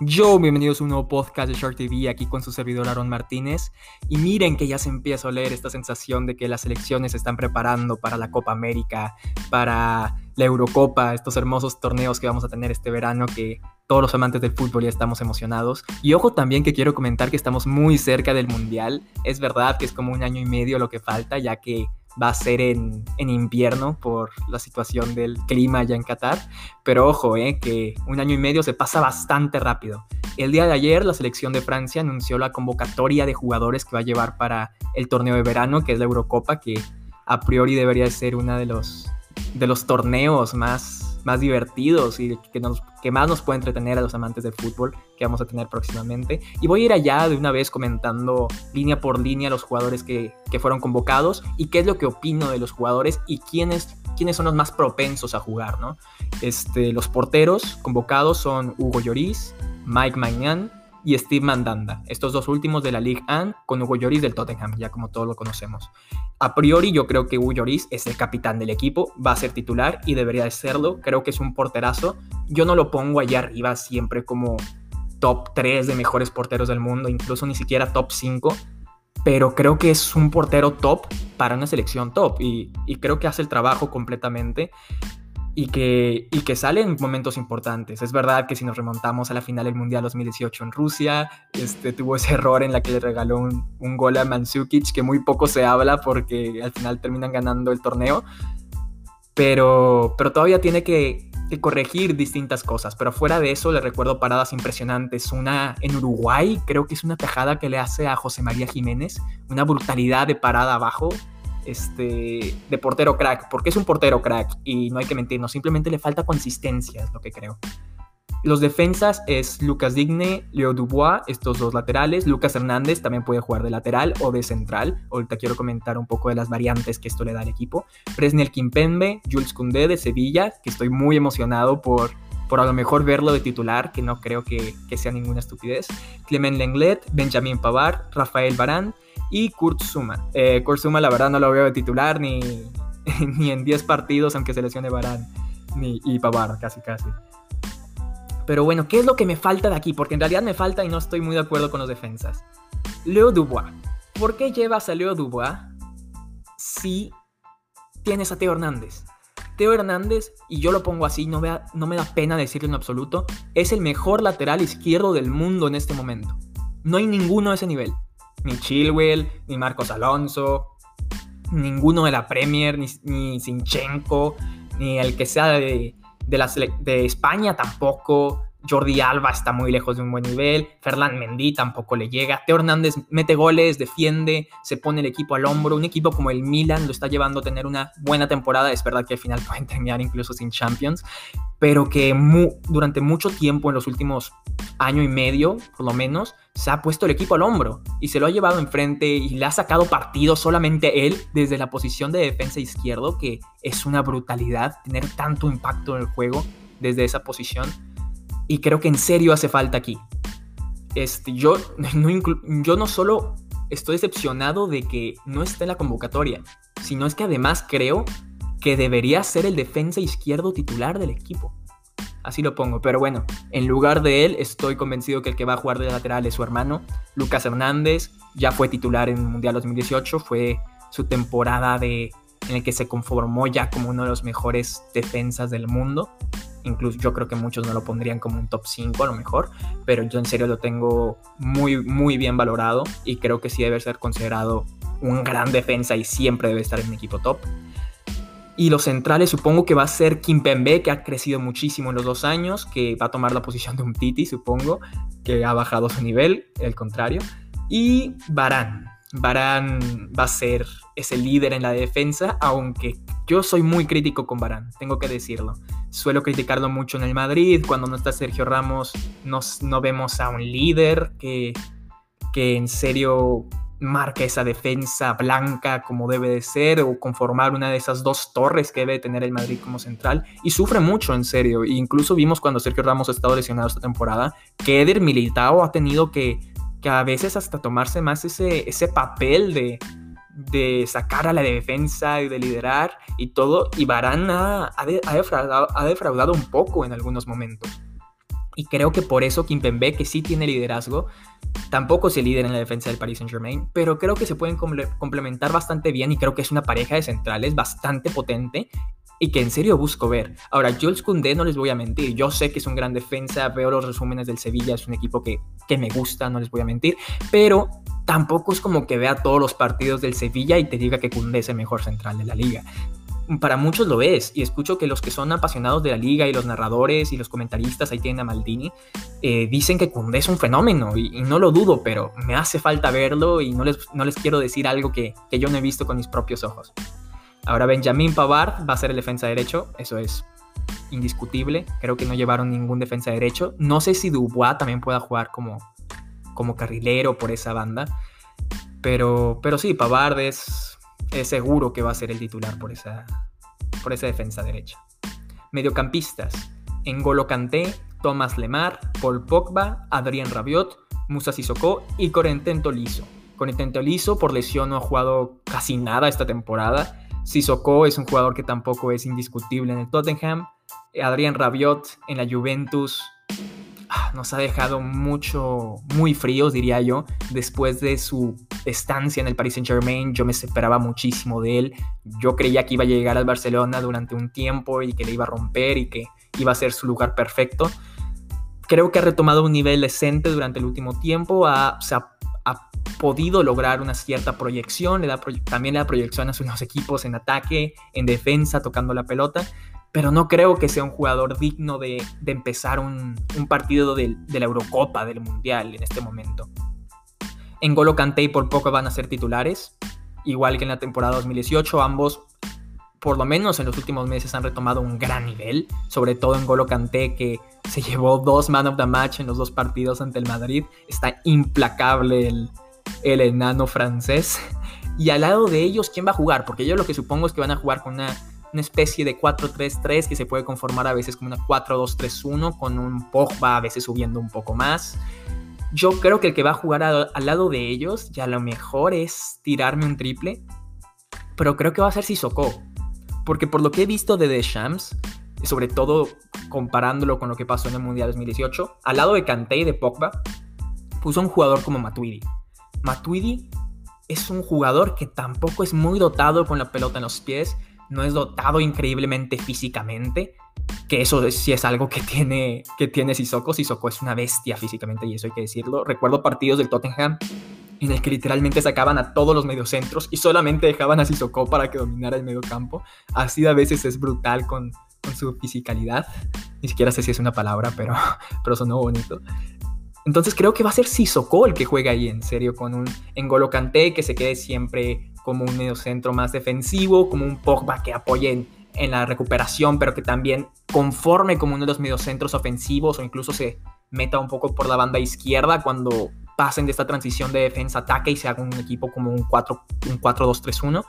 Yo, bienvenidos a un nuevo podcast de Shark TV aquí con su servidor Aaron Martínez. Y miren que ya se empieza a oler esta sensación de que las elecciones se están preparando para la Copa América, para la Eurocopa, estos hermosos torneos que vamos a tener este verano que todos los amantes del fútbol ya estamos emocionados. Y ojo también que quiero comentar que estamos muy cerca del Mundial. Es verdad que es como un año y medio lo que falta, ya que va a ser en, invierno por la situación del clima allá en Qatar. Pero ojo, eh, que un año y medio se pasa bastante rápido. El día de ayer la selección de Francia anunció la convocatoria de jugadores que va a llevar para el torneo de verano, que es la Eurocopa, que a priori debería ser uno de los, de los torneos más más divertidos y que, nos, que más nos puede entretener a los amantes del fútbol que vamos a tener próximamente. Y voy a ir allá de una vez comentando línea por línea los jugadores que, que fueron convocados y qué es lo que opino de los jugadores y quiénes, quiénes son los más propensos a jugar, ¿no? Este, los porteros convocados son Hugo Lloris, Mike Magnan, y Steve Mandanda, estos dos últimos de la Ligue 1 con Hugo Lloris del Tottenham, ya como todos lo conocemos. A priori yo creo que Hugo Lloris es el capitán del equipo, va a ser titular y debería de serlo, creo que es un porterazo. Yo no lo pongo allá arriba siempre como top 3 de mejores porteros del mundo, incluso ni siquiera top 5, pero creo que es un portero top para una selección top y, creo que hace el trabajo completamente y que, sale en momentos importantes. Es verdad que si nos remontamos a la final del Mundial 2018 en Rusia, este, tuvo ese error en la que le regaló un, un gol a Mandzukic que muy poco se habla porque al final terminan ganando el torneo. Pero, pero todavía tiene que, que corregir distintas cosas. Pero fuera de eso, le recuerdo paradas impresionantes. Una en Uruguay, creo que es una tajada que le hace a José María Jiménez. Una brutalidad de parada abajo este, de portero crack, porque es un portero crack y no hay que mentirnos, simplemente le falta consistencia, es lo que creo. Los defensas es Lucas Digne, Leo Dubois, estos dos laterales. Lucas Hernández también puede jugar de lateral o de central. Ahorita quiero comentar un poco de las variantes que esto le da al equipo. Presnel Kimpembe, Jules Koundé de Sevilla, que estoy muy emocionado por, por a lo mejor verlo de titular, que no creo que, sea ninguna estupidez. Clement Lenglet, Benjamin Pavard, Rafael Barán y Kurt Zuma. Eh, Kurt Zuma la verdad no lo veo de titular ni, ni en 10 partidos aunque se lesione Barán ni, y Pavard, casi casi. Pero bueno, ¿qué es lo que me falta de aquí? Porque en realidad me falta y no estoy muy de acuerdo con los defensas. Leo Dubois. ¿Por qué llevas a Leo Dubois si tienes a Teo Hernández? Teo Hernández, y yo lo pongo así, no, no me da pena decirlo en absoluto, es el mejor lateral izquierdo del mundo en este momento. No hay ninguno de ese nivel ni Chilwell, ni Marcos Alonso, ninguno de la Premier, ni, ni Sinchenko, ni el que sea de, de, de España tampoco. Jordi Alba está muy lejos de un buen nivel, Ferland Mendy tampoco le llega, Teo Hernández mete goles, defiende, se pone el equipo al hombro, un equipo como el Milan lo está llevando a tener una buena temporada, es verdad que al final pueden terminar incluso sin Champions, pero que durante mucho tiempo, en los últimos año y medio, por lo menos, se ha puesto el equipo al hombro y se lo ha llevado enfrente y le ha sacado partido solamente él desde la posición de defensa izquierdo, que es una brutalidad tener tanto impacto en el juego desde esa posición y creo que en serio hace falta aquí. Este, yo, no yo no solo estoy decepcionado de que no esté en la convocatoria, sino es que además creo que debería ser el defensa izquierdo titular del equipo. Así lo pongo, pero bueno, en lugar de él estoy convencido que el que va a jugar de lateral es su hermano, Lucas Hernández, ya fue titular en el Mundial 2018, fue su temporada de, en el que se conformó ya como uno de los mejores defensas del mundo incluso yo creo que muchos no lo pondrían como un top 5 a lo mejor, pero yo en serio lo tengo muy, muy bien valorado y creo que sí debe ser considerado un gran defensa y siempre debe estar en un equipo top. Y los centrales supongo que va a ser Kim Pembe, que ha crecido muchísimo en los dos años, que va a tomar la posición de un Titi, supongo, que ha bajado su nivel, el contrario. Y Barán. Barán va a ser ese líder en la defensa, aunque yo soy muy crítico con Barán, tengo que decirlo. Suelo criticarlo mucho en el Madrid, cuando no está Sergio Ramos no vemos a un líder que, que en serio marca esa defensa blanca como debe de ser o conformar una de esas dos torres que debe tener el Madrid como central y sufre mucho en serio. E incluso vimos cuando Sergio Ramos ha estado lesionado esta temporada que Eder Militao ha tenido que, que a veces hasta tomarse más ese, ese papel de, de sacar a la defensa y de liderar y todo, y Barán ha, defraudado, un poco en algunos momentos. Y creo que por eso Kimpembe, que sí tiene liderazgo, tampoco se líder en la defensa del Paris Saint Germain, pero creo que se pueden complementar bastante bien y creo que es una pareja de centrales bastante potente y que en serio busco ver. Ahora, Jules Koundé no les voy a mentir, yo sé que es un gran defensa, veo los resúmenes del Sevilla, es un equipo que, que me gusta, no les voy a mentir, pero tampoco es como que vea todos los partidos del Sevilla y te diga que Koundé es el mejor central de la liga para muchos lo es, y escucho que los que son apasionados de la liga y los narradores y los comentaristas, ahí tienen a Maldini, eh, dicen que Koundé es un fenómeno, y, no lo dudo, pero me hace falta verlo y no les, no les quiero decir algo que, que yo no he visto con mis propios ojos. Ahora Benjamin Pavard va a ser el defensa derecho, eso es indiscutible, creo que no llevaron ningún defensa derecho, no sé si Dubois también pueda jugar como, como carrilero por esa banda, pero, pero sí, Pavard es seguro que va a ser el titular por esa, por esa defensa derecha. Mediocampistas. Engolo Kanté, Thomas Lemar, Paul Pogba, Adrien Rabiot, Musa Sissoko y Corentin Tolisso. Corentin Tolisso por lesión no ha jugado casi nada esta temporada. Sissoko es un jugador que tampoco es indiscutible en el Tottenham. Adrien Rabiot en la Juventus nos ha dejado mucho, muy fríos, diría yo, después de su estancia en el Paris Saint Germain. Yo me esperaba muchísimo de él. Yo creía que iba a llegar al Barcelona durante un tiempo y que le iba a romper y que iba a ser su lugar perfecto. Creo que ha retomado un nivel decente durante el último tiempo. Ha, ha, podido lograr una cierta proyección. Le da, también le da proyección a sus equipos en ataque, en defensa, tocando la pelota pero no creo que sea un jugador digno de, empezar un, partido de, la Eurocopa, del Mundial en este momento. En Golo y por poco van a ser titulares, igual que en la temporada 2018, ambos por lo menos en los últimos meses han retomado un gran nivel, sobre todo en Golo que se llevó dos man of the match en los dos partidos ante el Madrid, está implacable el, el enano francés. Y al lado de ellos, ¿quién va a jugar? Porque yo lo que supongo es que van a jugar con una una especie de 4-3-3 que se puede conformar a veces como una 4-2-3-1 con un Pogba a veces subiendo un poco más. Yo creo que el que va a jugar al lado de ellos ya lo mejor es tirarme un triple, pero creo que va a ser Sissoko, porque por lo que he visto de Deschamps, sobre todo comparándolo con lo que pasó en el Mundial 2018, al lado de Kanté y de Pogba, puso un jugador como Matuidi. Matuidi es un jugador que tampoco es muy dotado con la pelota en los pies, no es dotado increíblemente físicamente, que eso sí es algo que tiene, que tiene Sissoko. Sissoko es una bestia físicamente y eso hay que decirlo. Recuerdo partidos del Tottenham en el que literalmente sacaban a todos los mediocentros y solamente dejaban a Sissoko para que dominara el mediocampo. Así a veces es brutal con, su fisicalidad. Ni siquiera sé si es una palabra, pero, pero sonó bonito. Entonces creo que va a ser Sissoko el que juega ahí en serio con un Engolo Kanté que se quede siempre como un mediocentro más defensivo, como un Pogba que apoye en, la recuperación, pero que también conforme como uno de los mediocentros ofensivos o incluso se meta un poco por la banda izquierda cuando pasen de esta transición de defensa-ataque y se haga un equipo como un 4-2-3-1.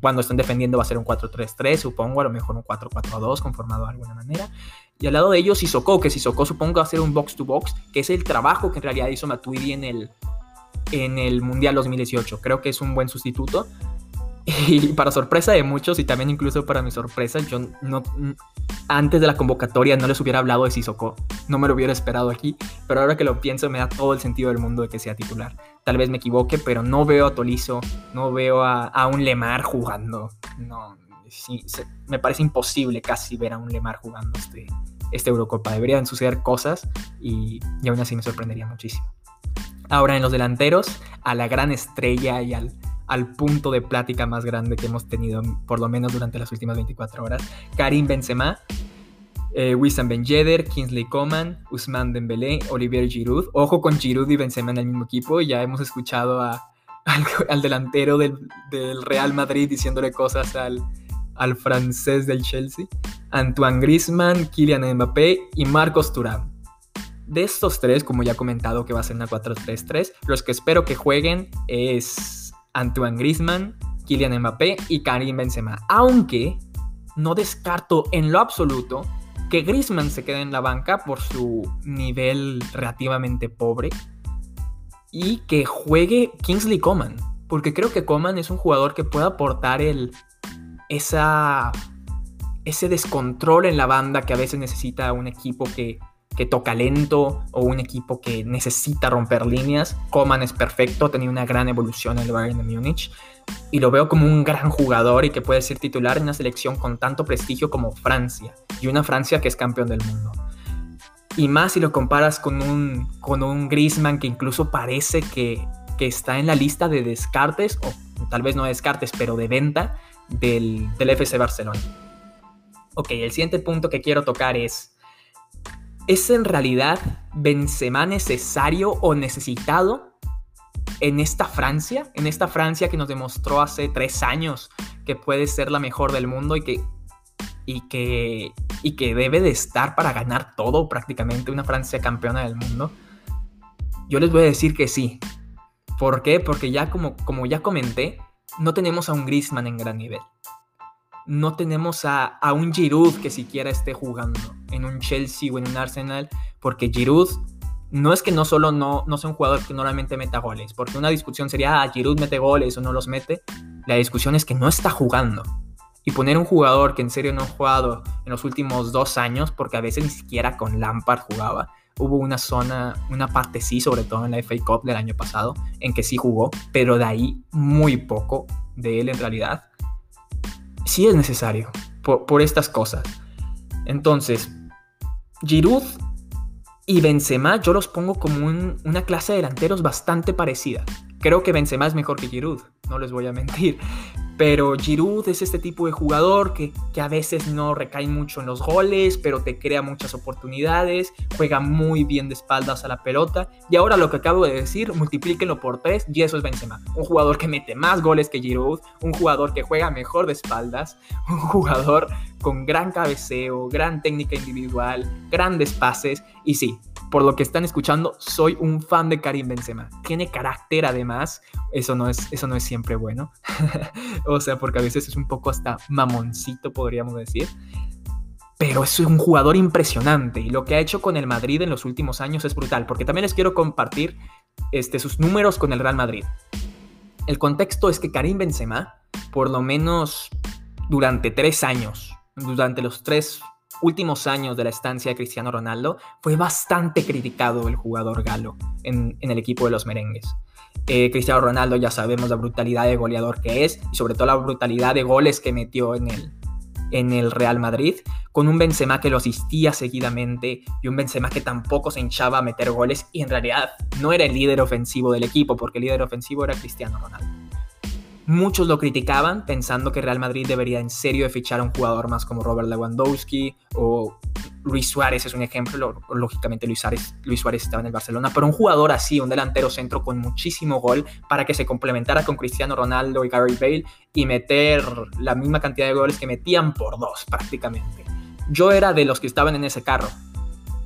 cuando estén defendiendo va a ser un 4-3-3, supongo, a lo mejor un 4-4-2 conformado de alguna manera. Y al lado de ellos Sissoko, que Sissoko supongo va a ser un box-to-box, que es el trabajo que en realidad hizo Matuidi en el, en el Mundial 2018. Creo que es un buen sustituto. Y para sorpresa de muchos y también incluso para mi sorpresa, yo no antes de la convocatoria no les hubiera hablado de Sissoko, no me lo hubiera esperado aquí, pero ahora que lo pienso me da todo el sentido del mundo de que sea titular. Tal vez me equivoque, pero no veo a Tolizo, no veo a, un Lemar jugando. No, me parece imposible casi ver a un Lemar jugando este, este Eurocopa. Deberían suceder cosas y, y aún así me sorprendería muchísimo. Ahora en los delanteros, a la gran estrella y al, al punto de plática más grande que hemos tenido, por lo menos durante las últimas 24 horas, Karim Benzema, eh, Wissam Ben Yedder, Kingsley Coman, Usman Dembélé, Olivier Giroud. Ojo con Giroud y Benzema en el mismo equipo. Ya hemos escuchado al, delantero del, Real Madrid diciéndole cosas al, al francés del Chelsea. Antoine Griezmann, Kylian Mbappé y Marcos Thuram. De estos tres, como ya he comentado que va a ser una 4-3-3, los que espero que jueguen es Antoine Griezmann, Kylian Mbappé y Karim Benzema. Aunque no descarto en lo absoluto que Griezmann se quede en la banca por su nivel relativamente pobre y que juegue Kingsley Coman, porque creo que Coman es un jugador que puede aportar el esa ese descontrol en la banda que a veces necesita un equipo que que toca lento o un equipo que necesita romper líneas. Coman es perfecto, ha una gran evolución en el Bayern de Múnich y lo veo como un gran jugador y que puede ser titular en una selección con tanto prestigio como Francia y una Francia que es campeón del mundo. Y más si lo comparas con un, con un Griezmann que incluso parece que, que está en la lista de descartes, o tal vez no descartes, pero de venta del, del FC Barcelona. Ok, el siguiente punto que quiero tocar es, ¿es en realidad Benzema necesario o necesitado en esta Francia? En esta Francia que nos demostró hace tres años que puede ser la mejor del mundo y que, y que, y que debe de estar para ganar todo prácticamente, una Francia campeona del mundo. Yo les voy a decir que sí. ¿Por qué? Porque ya como, como ya comenté, no tenemos a un Griezmann en gran nivel no tenemos a, un Giroud que siquiera esté jugando en un Chelsea o en un Arsenal, porque Giroud no es que no solo no, no sea un jugador que normalmente meta goles, porque una discusión sería, ah, Giroud mete goles o no los mete. La discusión es que no está jugando. Y poner un jugador que en serio no ha jugado en los últimos dos años, porque a veces ni siquiera con Lampard jugaba. Hubo una zona, una parte sí, sobre todo en la FA Cup del año pasado, en que sí jugó, pero de ahí muy poco de él en realidad sí es necesario por, estas cosas. Entonces, Giroud y Benzema yo los pongo como una clase de delanteros bastante parecida. Creo que Benzema es mejor que Giroud, no les voy a mentir. Pero Giroud es este tipo de jugador que, que, a veces no recae mucho en los goles, pero te crea muchas oportunidades, juega muy bien de espaldas a la pelota. Y ahora lo que acabo de decir, multiplíquenlo por tres y eso es Benzema. Un jugador que mete más goles que Giroud, un jugador que juega mejor de espaldas, un jugador con gran cabeceo, gran técnica individual, grandes pases. Y sí, por lo que están escuchando, soy un fan de Karim Benzema. Tiene carácter además, eso no es, eso no es siempre bueno. o sea, porque a veces es un poco hasta mamoncito, podríamos decir. Pero es un jugador impresionante y lo que ha hecho con el Madrid en los últimos años es brutal, porque también les quiero compartir este, sus números con el Real Madrid. El contexto es que Karim Benzema, por lo menos durante tres años, durante los tres últimos años de la estancia de Cristiano Ronaldo, fue bastante criticado el jugador galo en, el equipo de los merengues. Eh, Cristiano Ronaldo ya sabemos la brutalidad de goleador que es y sobre todo la brutalidad de goles que metió en el, Real Madrid, con un Benzema que lo asistía seguidamente y un Benzema que tampoco se hinchaba a meter goles y en realidad no era el líder ofensivo del equipo porque el líder ofensivo era Cristiano Ronaldo. Muchos lo criticaban pensando que Real Madrid debería en serio de fichar a un jugador más como Robert Lewandowski o Luis Suárez es un ejemplo, lógicamente Luis Suárez, Luis Suárez estaba en el Barcelona, pero un jugador así, un delantero centro con muchísimo gol para que se complementara con Cristiano Ronaldo y Gary Bale y meter la misma cantidad de goles que metían por dos prácticamente. Yo era de los que estaban en ese carro.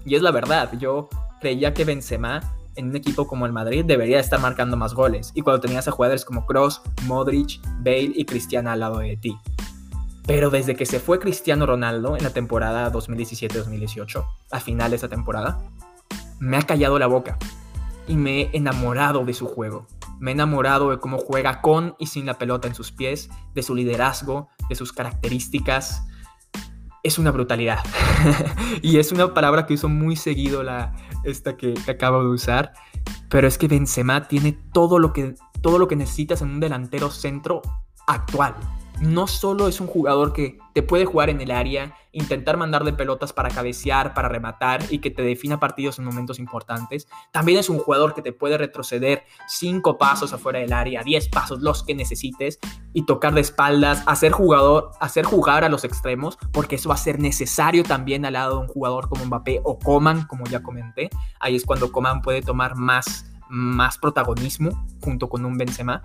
Y es la verdad, yo creía que Benzema en un equipo como el Madrid debería estar marcando más goles. Y cuando tenías a jugadores como Cross, Modric, Bale y Cristiano al lado de ti. Pero desde que se fue Cristiano Ronaldo en la temporada 2017-2018, a final de esa temporada, me ha callado la boca. Y me he enamorado de su juego. Me he enamorado de cómo juega con y sin la pelota en sus pies, de su liderazgo, de sus características. Es una brutalidad. y es una palabra que uso muy seguido la, esta que, acabo de usar. Pero es que Benzema tiene todo lo que, todo lo que necesitas en un delantero centro actual no solo es un jugador que te puede jugar en el área, intentar mandarle pelotas para cabecear, para rematar y que te defina partidos en momentos importantes, también es un jugador que te puede retroceder cinco pasos afuera del área, diez pasos, los que necesites, y tocar de espaldas, hacer jugador, hacer jugar a los extremos, porque eso va a ser necesario también al lado de un jugador como Mbappé o Coman, como ya comenté. Ahí es cuando Coman puede tomar más, más protagonismo junto con un Benzema.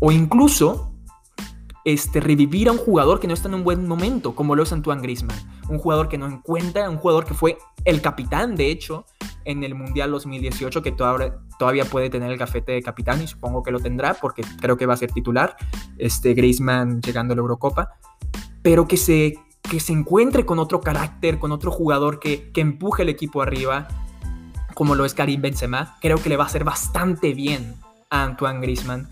O incluso este, revivir a un jugador que no está en un buen momento, como lo es Antoine Griezmann. Un jugador que no encuentra, un jugador que fue el capitán, de hecho, en el Mundial 2018, que todavía, puede tener el gafete de capitán y supongo que lo tendrá porque creo que va a ser titular, este Griezmann llegando a la Eurocopa, pero que se, que se encuentre con otro carácter, con otro jugador que, que empuje el equipo arriba, como lo es Karim Benzema, creo que le va a hacer bastante bien a Antoine Griezmann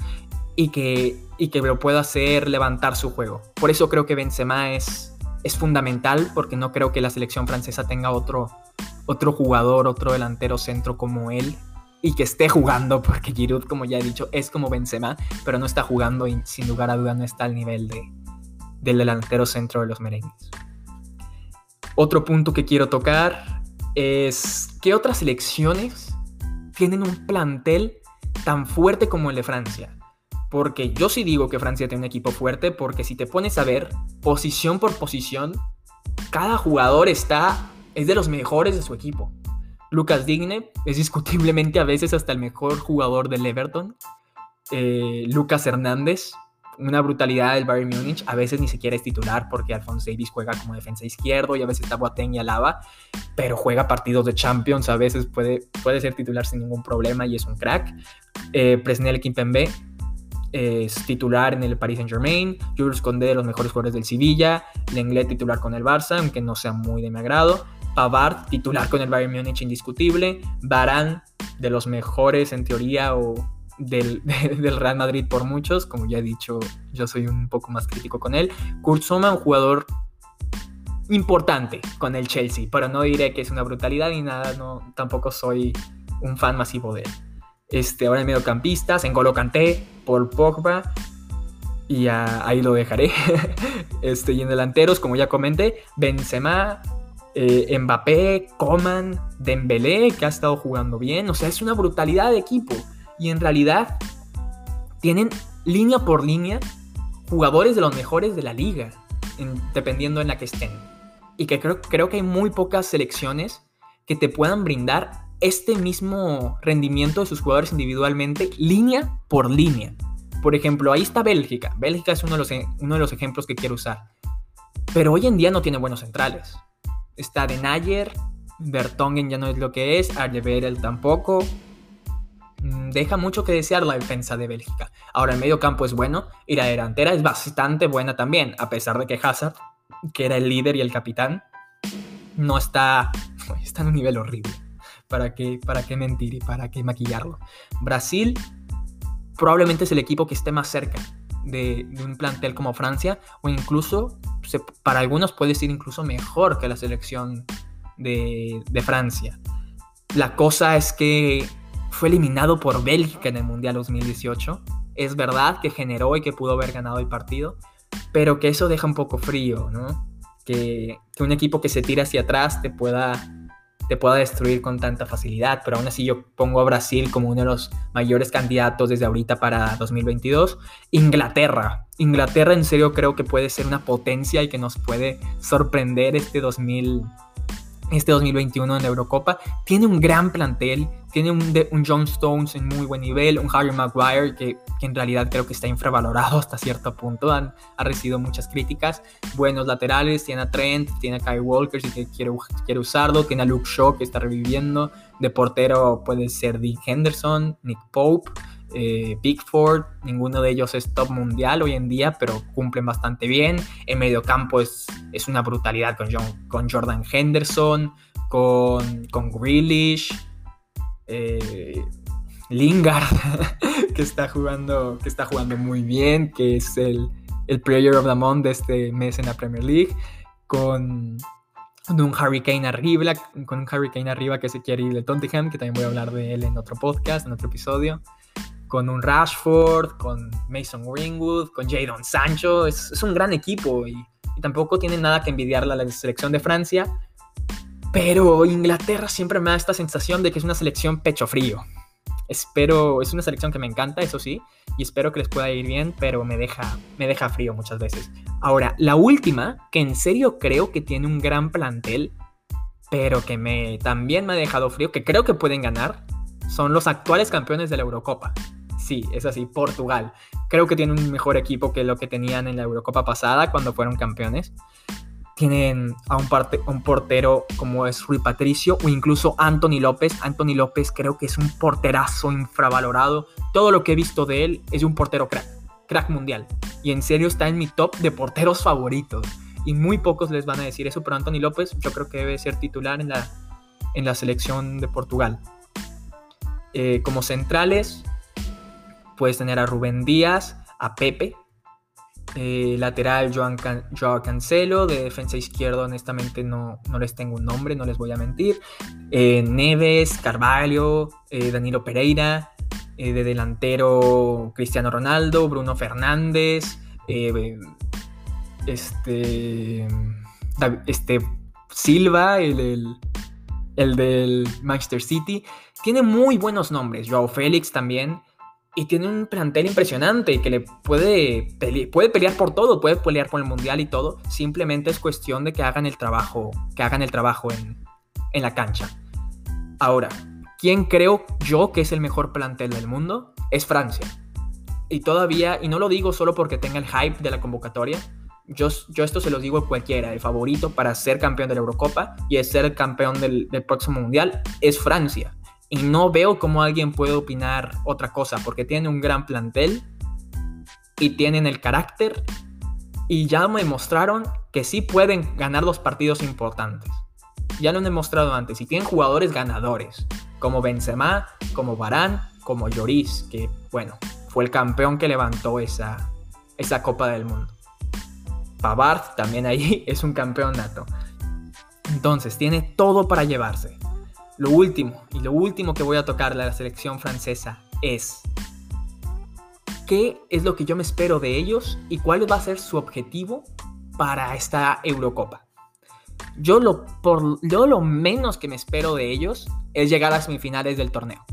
y que, y que lo pueda hacer levantar su juego. Por eso creo que Benzema es, es fundamental, porque no creo que la selección francesa tenga otro, otro jugador, otro delantero centro como él y que esté jugando, porque Giroud, como ya he dicho, es como Benzema, pero no está jugando y sin lugar a duda no está al nivel de, del delantero centro de los merengues. Otro punto que quiero tocar es que otras selecciones tienen un plantel tan fuerte como el de Francia. Porque yo sí digo que Francia tiene un equipo fuerte, porque si te pones a ver posición por posición, cada jugador está es de los mejores de su equipo. Lucas Digne es discutiblemente a veces hasta el mejor jugador del Everton. Eh, Lucas Hernández, una brutalidad del Bayern Múnich. A veces ni siquiera es titular porque Alphonse Davis juega como defensa izquierdo y a veces está Boateng y Alaba, pero juega partidos de Champions. A veces puede, puede ser titular sin ningún problema y es un crack. Eh, Presnel Kimpembe es titular en el Paris Saint Germain, Jules Condé de los mejores jugadores del Sevilla, Lenglet titular con el Barça, aunque no sea muy de mi agrado, Pavard titular con el Bayern Múnich indiscutible, Varane de los mejores en teoría o del, Real Madrid por muchos, como ya he dicho, yo soy un poco más crítico con él, Kurt un jugador importante con el Chelsea, pero no diré que es una brutalidad ni nada, no, tampoco soy un fan masivo de él. Este, ahora en mediocampistas, en Golo Paul Pogba. Y ahí lo dejaré. este, y en delanteros, como ya comenté, Benzema, eh, Mbappé, Coman, Dembélé, que ha estado jugando bien. O sea, es una brutalidad de equipo. Y en realidad tienen línea por línea jugadores de los mejores de la liga, dependiendo en la que estén. Y que creo, creo que hay muy pocas selecciones que te puedan brindar este mismo rendimiento de sus jugadores individualmente, línea por línea. Por ejemplo, ahí está Bélgica. Bélgica es uno de los, e, uno de los ejemplos que quiero usar. Pero hoy en día no tiene buenos centrales. Está De Nayer, Bertongen ya no es lo que es, Arjeverel tampoco. Mm, deja mucho que desear la defensa de Bélgica. Ahora el medio campo es bueno y la delantera es bastante buena también, a pesar de que Hazard, que era el líder y el capitán, no está, está en un nivel horrible. ¿Para qué, para qué mentir y para qué maquillarlo? Brasil probablemente es el equipo que esté más cerca de, un plantel como Francia o incluso para algunos puede ser incluso mejor que la selección de, Francia. La cosa es que fue eliminado por Bélgica en el Mundial 2018. Es verdad que generó y que pudo haber ganado el partido, pero que eso deja un poco frío, ¿no? Que, que un equipo que se tira hacia atrás te pueda te pueda destruir con tanta facilidad, pero aún así yo pongo a Brasil como uno de los mayores candidatos desde ahorita para 2022. Inglaterra, Inglaterra en serio creo que puede ser una potencia y que nos puede sorprender este 2000 este 2021 en la Eurocopa. Tiene un gran plantel, tiene un, un, John Stones en muy buen nivel, un Harry Maguire que, que, en realidad creo que está infravalorado hasta cierto punto, Han, ha recibido muchas críticas. Buenos laterales, tiene a Trent, tiene a Kyle Walker si quiere, quiere usarlo, tiene a Luke Shaw que está reviviendo. De portero puede ser Dick Henderson, Nick Pope eh, Pickford, ninguno de ellos es top mundial hoy en día, pero cumplen bastante bien. En medio campo es, es una brutalidad con, con Jordan Henderson, con, con Grealish, eh, Lingard, que, está jugando, que está jugando muy bien, que es el, el Player of the Month de este mes en la Premier League, con un Hurricane arriba, con un Hurricane arriba que se quiere ir de Tottenham, que también voy a hablar de él en otro podcast, en otro episodio con un Rashford, con Mason Greenwood, con Jadon Sancho. Es, un gran equipo y, tampoco tiene nada que envidiarle a la selección de Francia. Pero Inglaterra siempre me da esta sensación de que es una selección pecho frío. Espero, es una selección que me encanta, eso sí, y espero que les pueda ir bien, pero me deja, me deja frío muchas veces. Ahora, la última, que en serio creo que tiene un gran plantel, pero que me, también me ha dejado frío, que creo que pueden ganar, son los actuales campeones de la Eurocopa sí, es así, Portugal. Creo que tiene un mejor equipo que lo que tenían en la Eurocopa pasada cuando fueron campeones. Tienen a un, portero como es Rui Patricio o incluso Anthony López. Anthony López creo que es un porterazo infravalorado. Todo lo que he visto de él es un portero crack, crack mundial. Y en serio está en mi top de porteros favoritos. Y muy pocos les van a decir eso, pero Anthony López yo creo que debe ser titular en la, en la selección de Portugal. Eh, como centrales, puedes tener a Rubén Díaz, a Pepe, Eh, lateral Joan Joao Cancelo, de defensa izquierda honestamente no, no les tengo un nombre, no les voy a mentir. Eh, Neves, Carvalho, eh, Danilo Pereira, de delantero Cristiano Ronaldo, Bruno Fernández, este, este Silva, el, el del Manchester City. Tiene muy buenos nombres, Joao Félix también y tiene un plantel impresionante que le puede, puede pelear por todo, puede pelear por el mundial y todo. Simplemente es cuestión de que hagan el trabajo, que hagan el trabajo en, en la cancha. Ahora, ¿quién creo yo que es el mejor plantel del mundo? Es Francia. Y todavía, y no lo digo solo porque tenga el hype de la convocatoria, yo, yo, esto se lo digo a cualquiera, el favorito para ser campeón de la Eurocopa y ser campeón del, del, próximo Mundial es Francia. Y no veo cómo alguien puede opinar otra cosa, porque tienen un gran plantel y tienen el carácter y ya me demostraron que sí pueden ganar los partidos importantes. Ya lo han demostrado antes y tienen jugadores ganadores, como Benzema, como Varane, como Lloris, que bueno, fue el campeón que levantó esa, esa Copa del Mundo. Pavard también ahí es un campeón nato. Entonces, tiene todo para llevarse. Lo último, y lo último que voy a tocar de la selección francesa es qué es lo que yo me espero de ellos y cuál va a ser su objetivo para esta Eurocopa. Yo lo, por, yo lo menos que me espero de ellos es llegar a semifinales del torneo.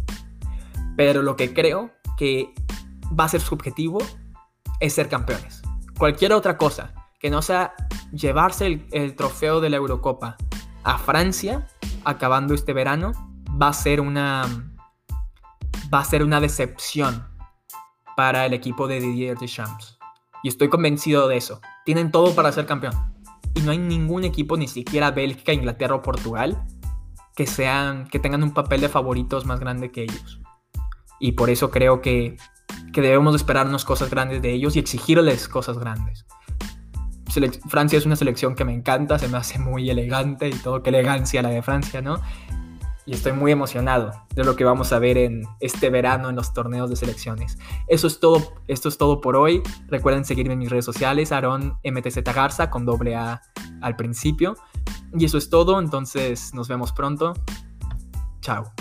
Pero lo que creo que va a ser su objetivo es ser campeones. Cualquier otra cosa que no sea llevarse el, el trofeo de la Eurocopa a Francia acabando este verano va a ser una va a ser una decepción para el equipo de Didier Deschamps. Y estoy convencido de eso. Tienen todo para ser campeón. Y no hay ningún equipo, ni siquiera Bélgica, Inglaterra o Portugal, que, sean, que tengan un papel de favoritos más grande que ellos. Y por eso creo que, que debemos esperarnos cosas grandes de ellos y exigirles cosas grandes. Francia es una selección que me encanta, se me hace muy elegante y todo, qué elegancia la de Francia, ¿no? Y estoy muy emocionado de lo que vamos a ver en este verano en los torneos de selecciones. Eso es todo, esto es todo por hoy. Recuerden seguirme en mis redes sociales, Aaron MTZ Garza con doble A al principio. Y eso es todo, entonces nos vemos pronto. Chao.